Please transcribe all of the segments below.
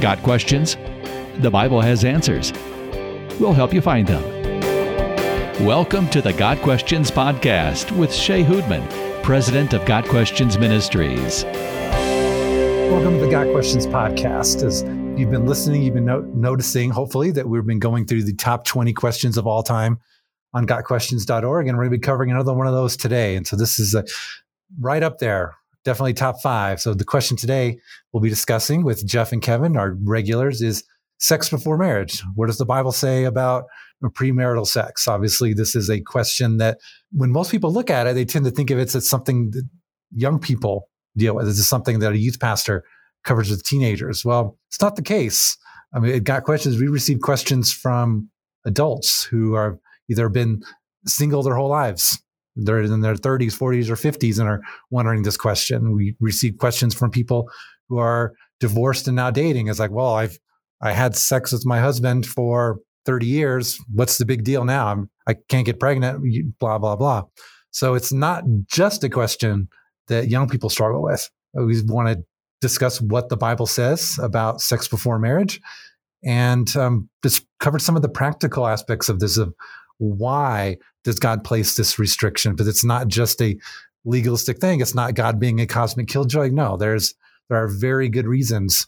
Got questions? The Bible has answers. We'll help you find them. Welcome to the Got Questions Podcast with Shea Houdmann, President of Got Questions Ministries. Welcome to the Got Questions Podcast. As you've been listening, you've been no- noticing, hopefully, that we've been going through the top 20 questions of all time on gotquestions.org, and we're going to be covering another one of those today. And so this is a, right up there, definitely top five. So the question today we'll be discussing with Jeff and Kevin, our regulars, is sex before marriage. What does the Bible say about premarital sex? Obviously, this is a question that when most people look at it, they tend to think of it as something that young people deal with. This is something that a youth pastor covers with teenagers. Well, it's not the case. I mean, it got questions. We received questions from adults who are either been single their whole lives they're in their 30s, 40s, or 50s and are wondering this question. We receive questions from people who are divorced and now dating. It's like, well, I've I had sex with my husband for 30 years. What's the big deal now? I'm I can't get pregnant. Blah blah blah. So it's not just a question that young people struggle with. We want to discuss what the Bible says about sex before marriage, and um, just covered some of the practical aspects of this of why does God place this restriction? Because it's not just a legalistic thing. It's not God being a cosmic killjoy. No, there's there are very good reasons,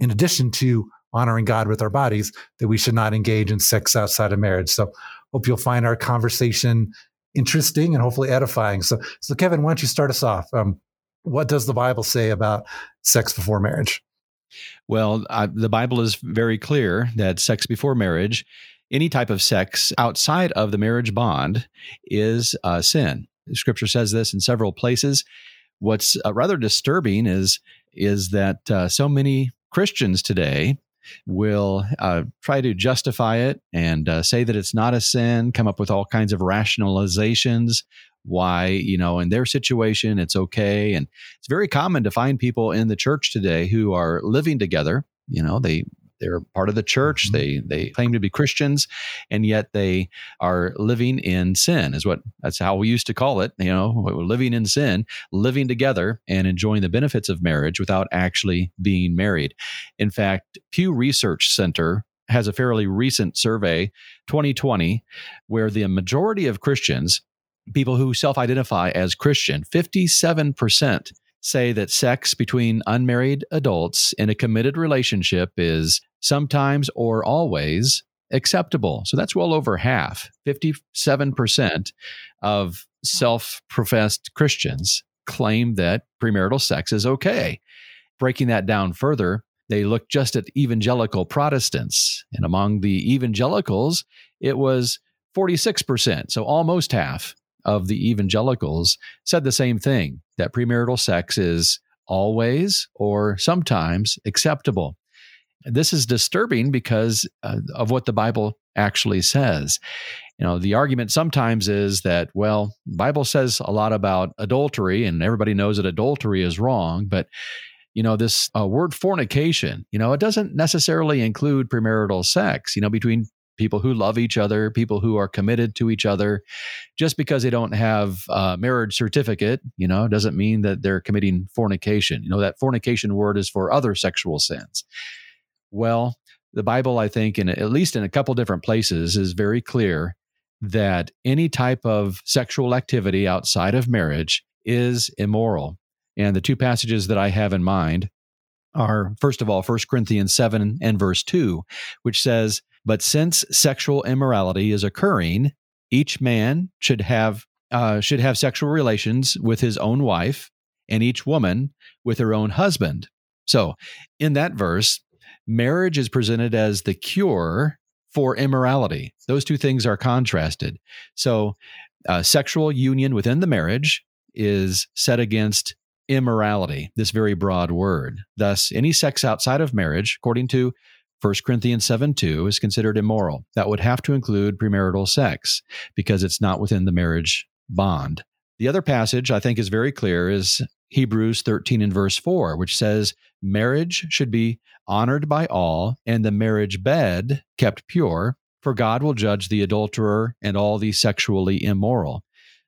in addition to honoring God with our bodies, that we should not engage in sex outside of marriage. So hope you'll find our conversation interesting and hopefully edifying. So so Kevin, why don't you start us off? Um, what does the Bible say about sex before marriage? Well, uh, the Bible is very clear that sex before marriage any type of sex outside of the marriage bond is uh, sin. Scripture says this in several places. What's uh, rather disturbing is is that uh, so many Christians today will uh, try to justify it and uh, say that it's not a sin, come up with all kinds of rationalizations why, you know, in their situation it's okay. And it's very common to find people in the church today who are living together. You know, they they're part of the church. Mm-hmm. They they claim to be Christians, and yet they are living in sin. Is what that's how we used to call it. You know, living in sin, living together, and enjoying the benefits of marriage without actually being married. In fact, Pew Research Center has a fairly recent survey, 2020, where the majority of Christians, people who self-identify as Christian, 57 percent say that sex between unmarried adults in a committed relationship is sometimes or always acceptable. So that's well over half, 57% of self professed Christians claim that premarital sex is okay. Breaking that down further, they looked just at evangelical Protestants. And among the evangelicals, it was 46%, so almost half of the evangelicals said the same thing that premarital sex is always or sometimes acceptable. This is disturbing because uh, of what the Bible actually says. You know, the argument sometimes is that, well, Bible says a lot about adultery, and everybody knows that adultery is wrong, but you know this uh, word fornication you know it doesn't necessarily include premarital sex you know between people who love each other, people who are committed to each other. Just because they don't have a marriage certificate, you know, doesn't mean that they're committing fornication. You know, that fornication word is for other sexual sins. Well, the Bible, I think, in at least in a couple different places, is very clear that any type of sexual activity outside of marriage is immoral. And the two passages that I have in mind are, first of all, 1 Corinthians 7 and verse 2, which says, but since sexual immorality is occurring, each man should have uh, should have sexual relations with his own wife, and each woman with her own husband. So, in that verse, marriage is presented as the cure for immorality. Those two things are contrasted. So, uh, sexual union within the marriage is set against immorality, this very broad word. Thus, any sex outside of marriage, according to 1 Corinthians 7 2 is considered immoral. That would have to include premarital sex because it's not within the marriage bond. The other passage I think is very clear is Hebrews 13 and verse 4, which says, Marriage should be honored by all, and the marriage bed kept pure, for God will judge the adulterer and all the sexually immoral.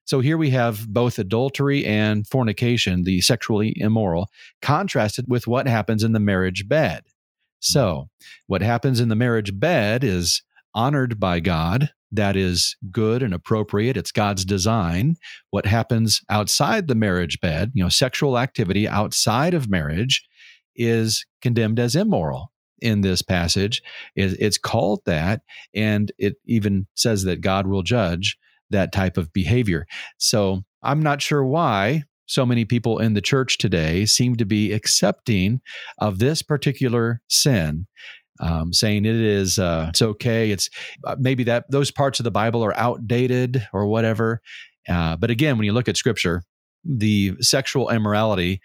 So here we have both adultery and fornication, the sexually immoral, contrasted with what happens in the marriage bed. So, what happens in the marriage bed is honored by God. That is good and appropriate. It's God's design. What happens outside the marriage bed, you know, sexual activity outside of marriage is condemned as immoral in this passage. It's called that, and it even says that God will judge that type of behavior. So I'm not sure why so many people in the church today seem to be accepting of this particular sin. Um, saying it is uh, it's okay it's uh, maybe that those parts of the bible are outdated or whatever uh, but again when you look at scripture the sexual immorality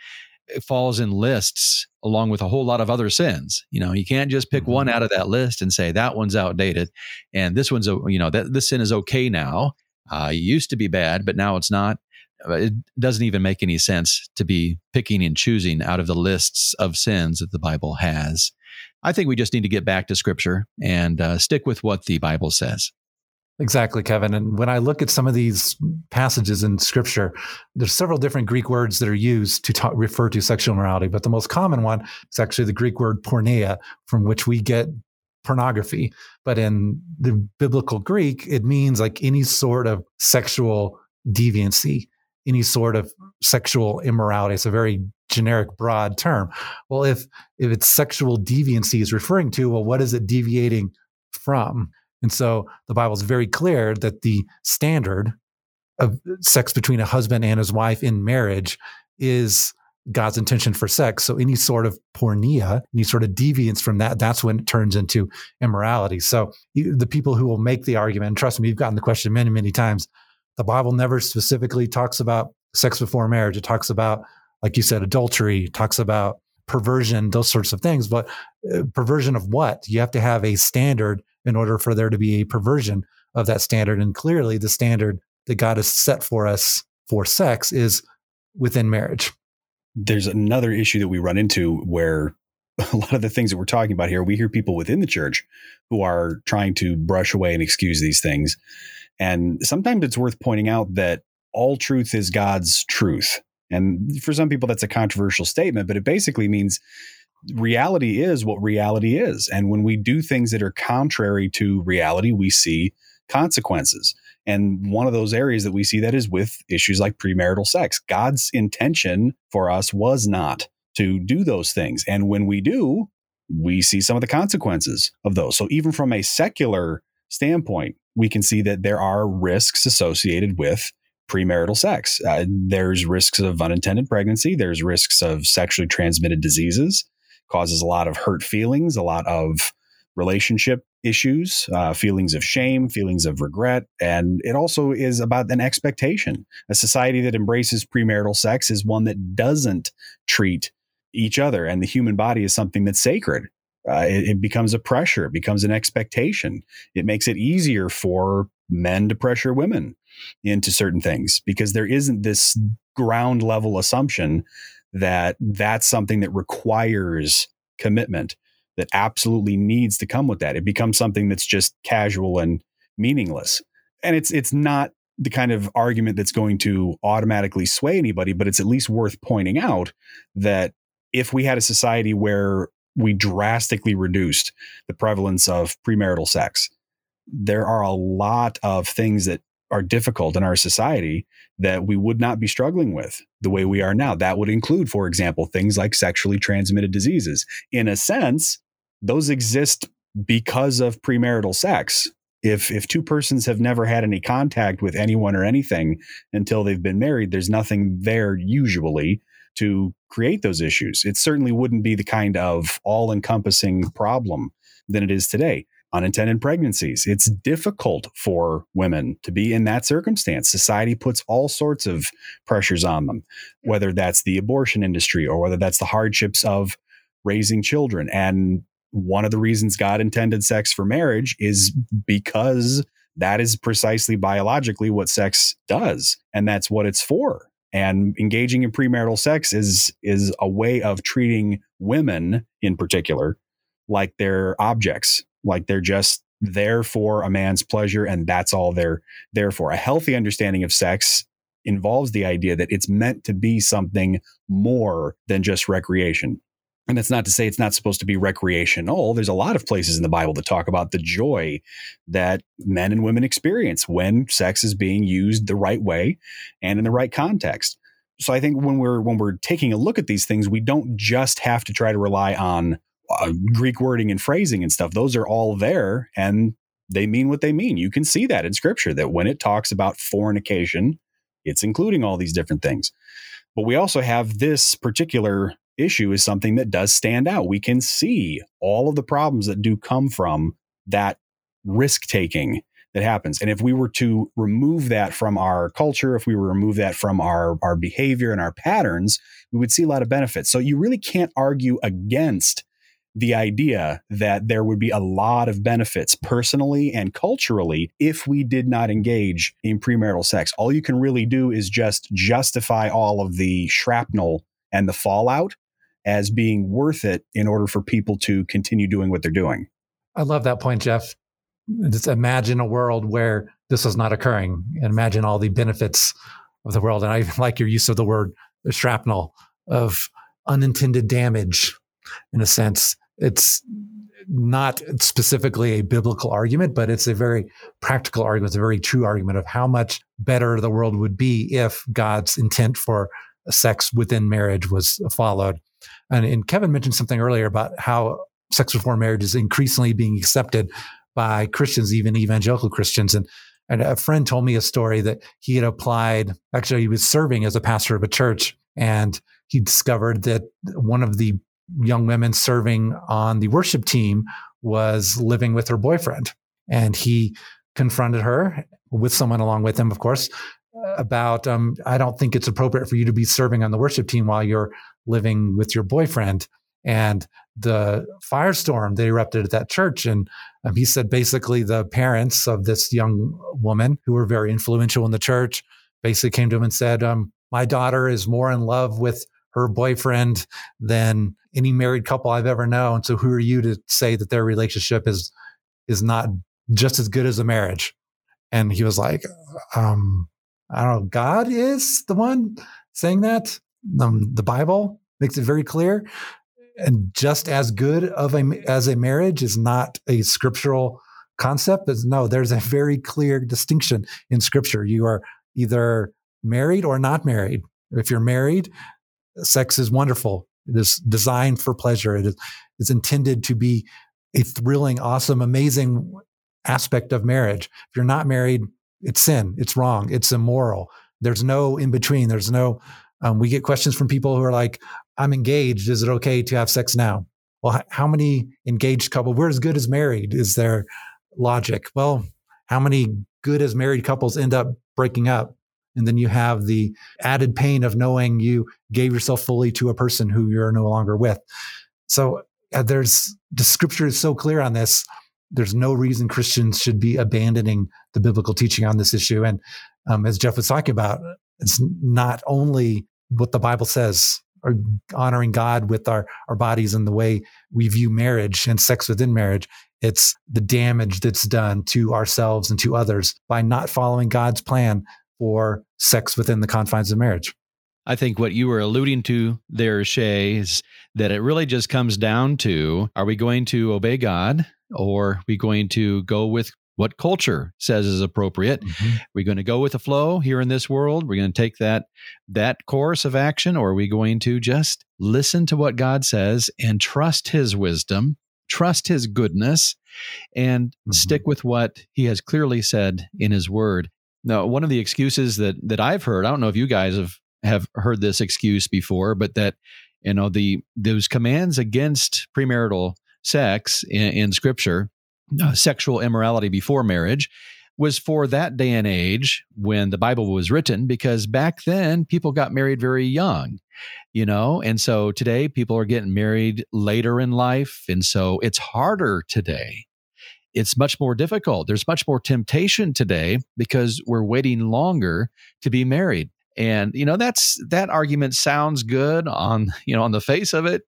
falls in lists along with a whole lot of other sins. You know, you can't just pick mm-hmm. one out of that list and say that one's outdated and this one's, you know, that this sin is okay now. Uh, it used to be bad, but now it's not. Uh, it doesn't even make any sense to be picking and choosing out of the lists of sins that the Bible has. I think we just need to get back to Scripture and uh, stick with what the Bible says. Exactly, Kevin. And when I look at some of these passages in scripture, there's several different Greek words that are used to talk, refer to sexual morality, but the most common one is actually the Greek word porneia, from which we get pornography. But in the biblical Greek, it means like any sort of sexual deviancy, any sort of sexual immorality. It's a very generic, broad term. Well, if if it's sexual deviancy is referring to, well, what is it deviating from? And so the Bible is very clear that the standard of sex between a husband and his wife in marriage is God's intention for sex. So any sort of porneia, any sort of deviance from that, that's when it turns into immorality. So the people who will make the argument, and trust me, you've gotten the question many, many times. The Bible never specifically talks about sex before marriage. It talks about, like you said, adultery, talks about perversion, those sorts of things. But uh, perversion of what? You have to have a standard in order for there to be a perversion of that standard. And clearly, the standard that God has set for us for sex is within marriage. There's another issue that we run into where a lot of the things that we're talking about here, we hear people within the church who are trying to brush away and excuse these things. And sometimes it's worth pointing out that all truth is God's truth. And for some people, that's a controversial statement, but it basically means reality is what reality is. And when we do things that are contrary to reality, we see consequences. And one of those areas that we see that is with issues like premarital sex. God's intention for us was not to do those things. And when we do, we see some of the consequences of those. So even from a secular standpoint, we can see that there are risks associated with premarital sex. Uh, there's risks of unintended pregnancy. There's risks of sexually transmitted diseases causes a lot of hurt feelings, a lot of relationship issues, uh, feelings of shame, feelings of regret. And it also is about an expectation. A society that embraces premarital sex is one that doesn't treat each other and the human body is something that's sacred. Uh, it, it becomes a pressure, it becomes an expectation. It makes it easier for men to pressure women into certain things because there isn't this ground level assumption that that's something that requires commitment that absolutely needs to come with that. It becomes something that's just casual and meaningless. And it's it's not the kind of argument that's going to automatically sway anybody, but it's at least worth pointing out that if we had a society where we drastically reduced the prevalence of premarital sex, there are a lot of things that are difficult in our society that we would not be struggling with the way we are now. That would include, for example, things like sexually transmitted diseases. In a sense, those exist because of premarital sex. If if two persons have never had any contact with anyone or anything until they've been married, there's nothing there usually to create those issues. It certainly wouldn't be the kind of all-encompassing problem than it is today unintended pregnancies. It's difficult for women to be in that circumstance. Society puts all sorts of pressures on them, whether that's the abortion industry or whether that's the hardships of raising children. And one of the reasons God intended sex for marriage is because that is precisely biologically what sex does and that's what it's for. And engaging in premarital sex is is a way of treating women in particular like they're objects like they're just there for a man's pleasure and that's all they're there for. A healthy understanding of sex involves the idea that it's meant to be something more than just recreation. And that's not to say it's not supposed to be recreational. There's a lot of places in the Bible that talk about the joy that men and women experience when sex is being used the right way and in the right context. So I think when we're when we're taking a look at these things, we don't just have to try to rely on uh, Greek wording and phrasing and stuff. Those are all there and they mean what they mean. You can see that in scripture that when it talks about fornication, it's including all these different things. But we also have this particular issue is something that does stand out. We can see all of the problems that do come from that risk taking that happens. And if we were to remove that from our culture, if we were to remove that from our, our behavior and our patterns, we would see a lot of benefits. So you really can't argue against the idea that there would be a lot of benefits personally and culturally if we did not engage in premarital sex. All you can really do is just justify all of the shrapnel and the fallout as being worth it in order for people to continue doing what they're doing. I love that point, Jeff. Just imagine a world where this is not occurring and imagine all the benefits of the world. And I like your use of the word shrapnel of unintended damage in a sense. It's not specifically a biblical argument, but it's a very practical argument. It's a very true argument of how much better the world would be if God's intent for sex within marriage was followed. And, and Kevin mentioned something earlier about how sex before marriage is increasingly being accepted by Christians, even evangelical Christians. And, and a friend told me a story that he had applied, actually, he was serving as a pastor of a church, and he discovered that one of the young women serving on the worship team was living with her boyfriend. And he confronted her with someone along with him, of course, about um, I don't think it's appropriate for you to be serving on the worship team while you're living with your boyfriend. And the firestorm that erupted at that church. And um, he said basically the parents of this young woman who were very influential in the church basically came to him and said, um, My daughter is more in love with her boyfriend than any married couple I've ever known. So who are you to say that their relationship is is not just as good as a marriage? And he was like, um, I don't know, God is the one saying that. Um, the Bible makes it very clear. And just as good of a as a marriage is not a scriptural concept. Is no, there's a very clear distinction in Scripture. You are either married or not married. If you're married, sex is wonderful. It is designed for pleasure. It is it's intended to be a thrilling, awesome, amazing aspect of marriage. If you're not married, it's sin. It's wrong. It's immoral. There's no in between. There's no. Um, we get questions from people who are like, "I'm engaged. Is it okay to have sex now?" Well, how many engaged couple? We're as good as married. Is their logic? Well, how many good as married couples end up breaking up? And then you have the added pain of knowing you gave yourself fully to a person who you're no longer with. So uh, there's the scripture is so clear on this. There's no reason Christians should be abandoning the biblical teaching on this issue. And um, as Jeff was talking about, it's not only what the Bible says, or honoring God with our, our bodies and the way we view marriage and sex within marriage. It's the damage that's done to ourselves and to others by not following God's plan for sex within the confines of marriage. I think what you were alluding to there, Shea, is that it really just comes down to are we going to obey God or are we going to go with what culture says is appropriate? Mm-hmm. We're going to go with the flow here in this world. We're going to take that that course of action, or are we going to just listen to what God says and trust his wisdom, trust his goodness, and mm-hmm. stick with what he has clearly said in his word. Now, one of the excuses that that I've heard, I don't know if you guys have have heard this excuse before, but that you know the those commands against premarital sex in, in Scripture, uh, sexual immorality before marriage, was for that day and age when the Bible was written, because back then people got married very young, you know, and so today people are getting married later in life, and so it's harder today it's much more difficult. There's much more temptation today because we're waiting longer to be married. And you know that's that argument sounds good on you know on the face of it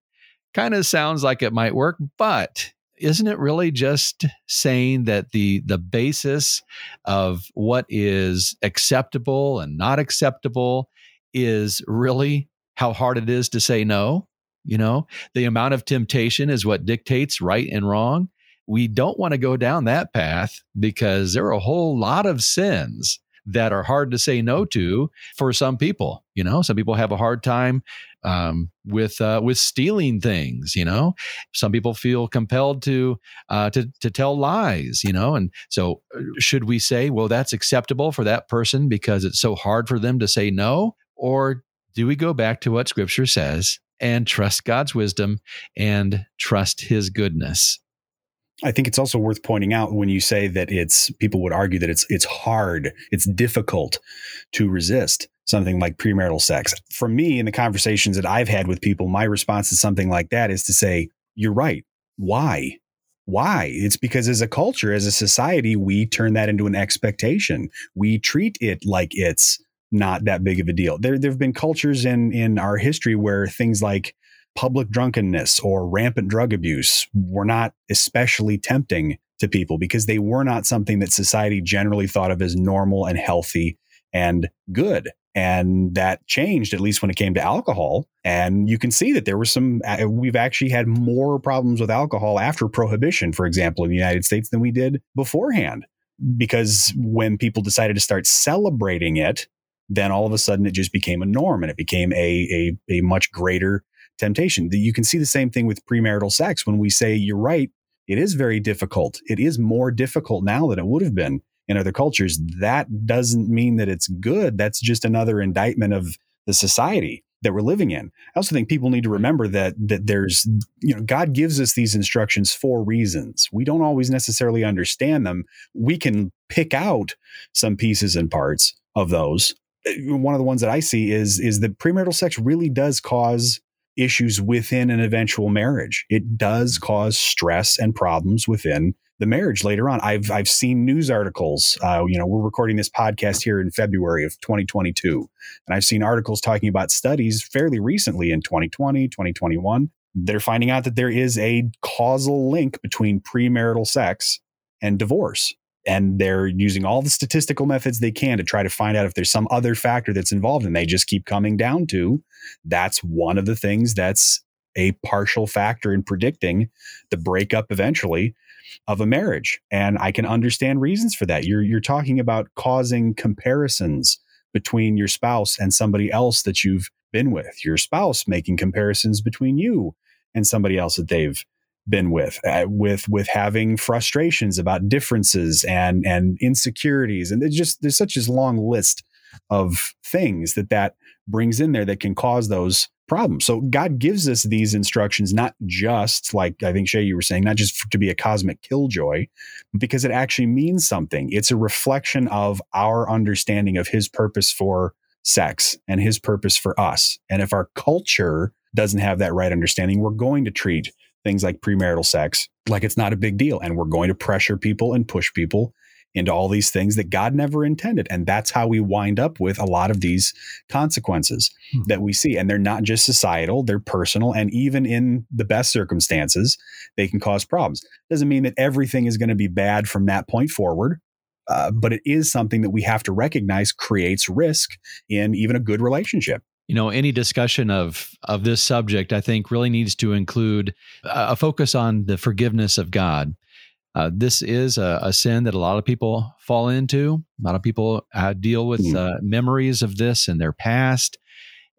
kind of sounds like it might work but isn't it really just saying that the the basis of what is acceptable and not acceptable is really how hard it is to say no You know, the amount of temptation is what dictates right and wrong. We don't want to go down that path because there are a whole lot of sins that are hard to say no to for some people. You know, some people have a hard time um, with uh, with stealing things. You know, some people feel compelled to uh, to to tell lies. You know, and so uh, should we say, well, that's acceptable for that person because it's so hard for them to say no, or do we go back to what Scripture says and trust God's wisdom and trust His goodness? I think it's also worth pointing out when you say that it's people would argue that it's it's hard, it's difficult to resist something like premarital sex. For me, in the conversations that I've had with people, my response to something like that is to say, "You're right. Why? Why? It's because as a culture, as a society, we turn that into an expectation. We treat it like it's not that big of a deal. There, there have been cultures in in our history where things like public drunkenness or rampant drug abuse were not especially tempting to people because they were not something that society generally thought of as normal and healthy and good. And that changed, at least when it came to alcohol. And you can see that there was some, uh, we've actually had more problems with alcohol after prohibition, for example, in the United States than we did beforehand. Because when people decided to start celebrating it, then all of a sudden it just became a norm and it became a, a, a much greater temptation. That You can see the same thing with premarital sex when we say, you're right, it is very difficult. It is more difficult now than it would have been in other cultures. That doesn't mean that it's good. That's just another indictment of the society that we're living in. I also think people need to remember that that there's you know God gives us these instructions for reasons. We don't always necessarily understand them. We can pick out some pieces and parts of those. Eh, one of the ones that I see is is that premarital sex really does cause issues within an eventual marriage. It does cause stress and problems within the marriage later on. I've I've seen news articles. Uh, you know, we're recording this podcast here in February of 2022, and I've seen articles talking about studies fairly recently in 2020, 2021. They're finding out that there is a causal link between premarital sex and divorce and they're using all the statistical methods they can to try to find out if there's some other factor that's involved and they just keep coming down to that's one of the things that's a partial factor in predicting the breakup eventually of a marriage and i can understand reasons for that. You're you're talking about causing comparisons between your spouse and somebody else that you've been with your spouse making comparisons between you and somebody else that they've been with uh, with with having frustrations about differences and and insecurities. And there's just there's such a long list of things that that brings in there that can cause those problems. So god gives us these instructions not just like i think Shea you were saying not just to be a cosmic killjoy because it actually means something. It's a reflection of our understanding of his purpose for sex and his purpose for us. And if our culture doesn't have that right understanding we're going to treat things like premarital sex like it's not a big deal. And we're going to pressure people and push people into all these things that God never intended. And that's how we wind up with a lot of these consequences hmm. that we see. And they're not just societal, they're personal. And even in the best circumstances, they can cause problems. Doesn't mean that everything is going to be bad from that point forward. Uh, but it is something that we have to recognize creates risk in even a good relationship you know any discussion of of this subject i think really needs to include a focus on the forgiveness of god. Uh, this is a, a, sin that a lot of people fall into. A lot of people uh, deal with mm. uh, memories of this in their past.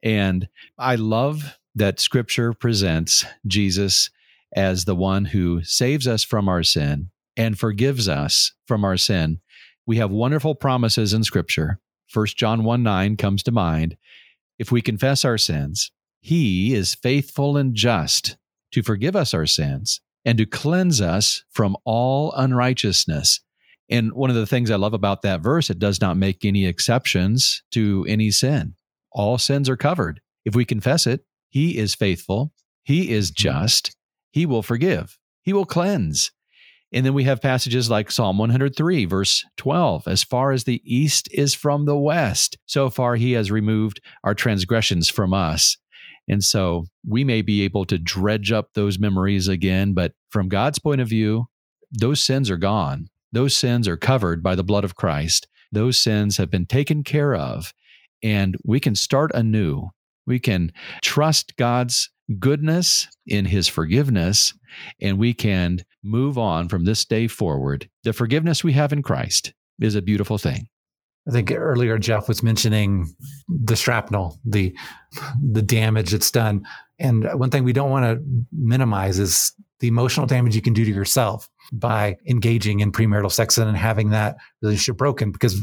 And i love that scripture presents jesus as the one who saves us from our sin and forgives us from our sin. We have wonderful promises in scripture. First john 1 9 comes to mind if we confess our sins, he is faithful and just to forgive us our sins and to cleanse us from all unrighteousness. And one of the things I love about that verse, it does not make any exceptions to any sin. All sins are covered. If we confess it, he is faithful, he is just, he will forgive, he will cleanse, and then we have passages like Psalm 103, verse 12 As far as the east is from the west, so far he has removed our transgressions from us. And so we may be able to dredge up those memories again, but from God's point of view, those sins are gone. Those sins are covered by the blood of Christ. Those sins have been taken care of, and we can start anew. We can trust God's goodness, in his forgiveness, and we can move on from this day forward. The forgiveness we have in Christ is a beautiful thing. I think earlier Jeff was mentioning the shrapnel, the the damage it's done. And one thing we don't want to minimize is the emotional damage you can do to yourself by engaging in premarital sex and having that relationship broken because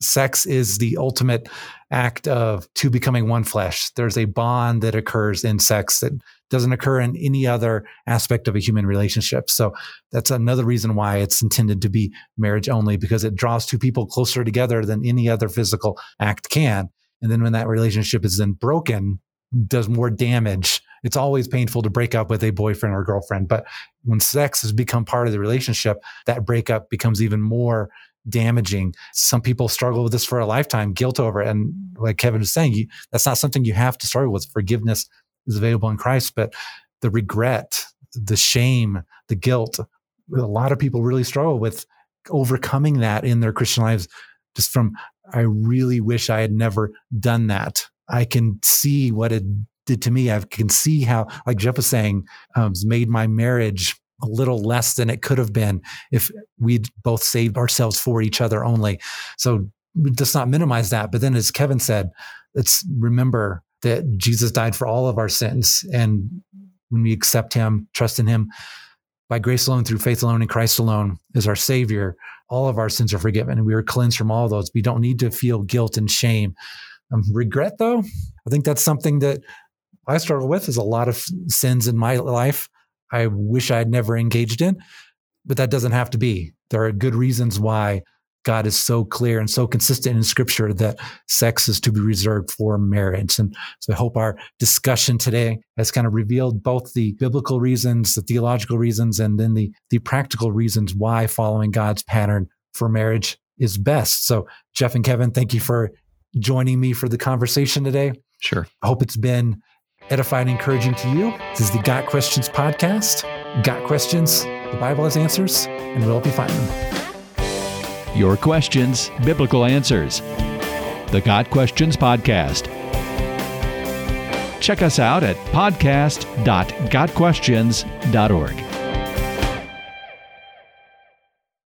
sex is the ultimate act of two becoming one flesh. There's a bond that occurs in sex that doesn't occur in any other aspect of a human relationship. So that's another reason why it's intended to be marriage only because it draws two people closer together than any other physical act can. And then when that relationship is then broken, does more damage. It's always painful to break up with a boyfriend or girlfriend, but when sex has become part of the relationship, that breakup becomes even more damaging. Some people struggle with this for a lifetime, guilt over it. And like Kevin was saying, you, that's not something you have to struggle with. Forgiveness is available in Christ, but the regret, the shame, the guilt, a lot of people really struggle with overcoming that in their Christian lives. Just from, I really wish I had never done that. I can see what it did to me. I can see how, like Jeff was saying, um, made my marriage a little less than it could have been if we'd both saved ourselves for each other only. So let's not minimize that. But then, as Kevin said, let's remember that Jesus died for all of our sins. And when we accept him, trust in him, by grace alone, through faith alone, in Christ alone, as our Savior, all of our sins are forgiven and we are cleansed from all those. We don't need to feel guilt and shame. Um, regret, though, I think that's something that I struggle with. Is a lot of sins in my life I wish I had never engaged in, but that doesn't have to be. There are good reasons why God is so clear and so consistent in scripture that sex is to be reserved for marriage. And so I hope our discussion today has kind of revealed both the biblical reasons, the theological reasons, and then the, the practical reasons why following God's pattern for marriage is best. So, Jeff and Kevin, thank you for joining me for the conversation today. Sure. I hope it's been edifying, and encouraging to you. This is the Got Questions podcast. Got questions? The Bible has answers, and we'll help you find them. Your questions, biblical answers. The Got Questions podcast. Check us out at podcast.gotquestions.org.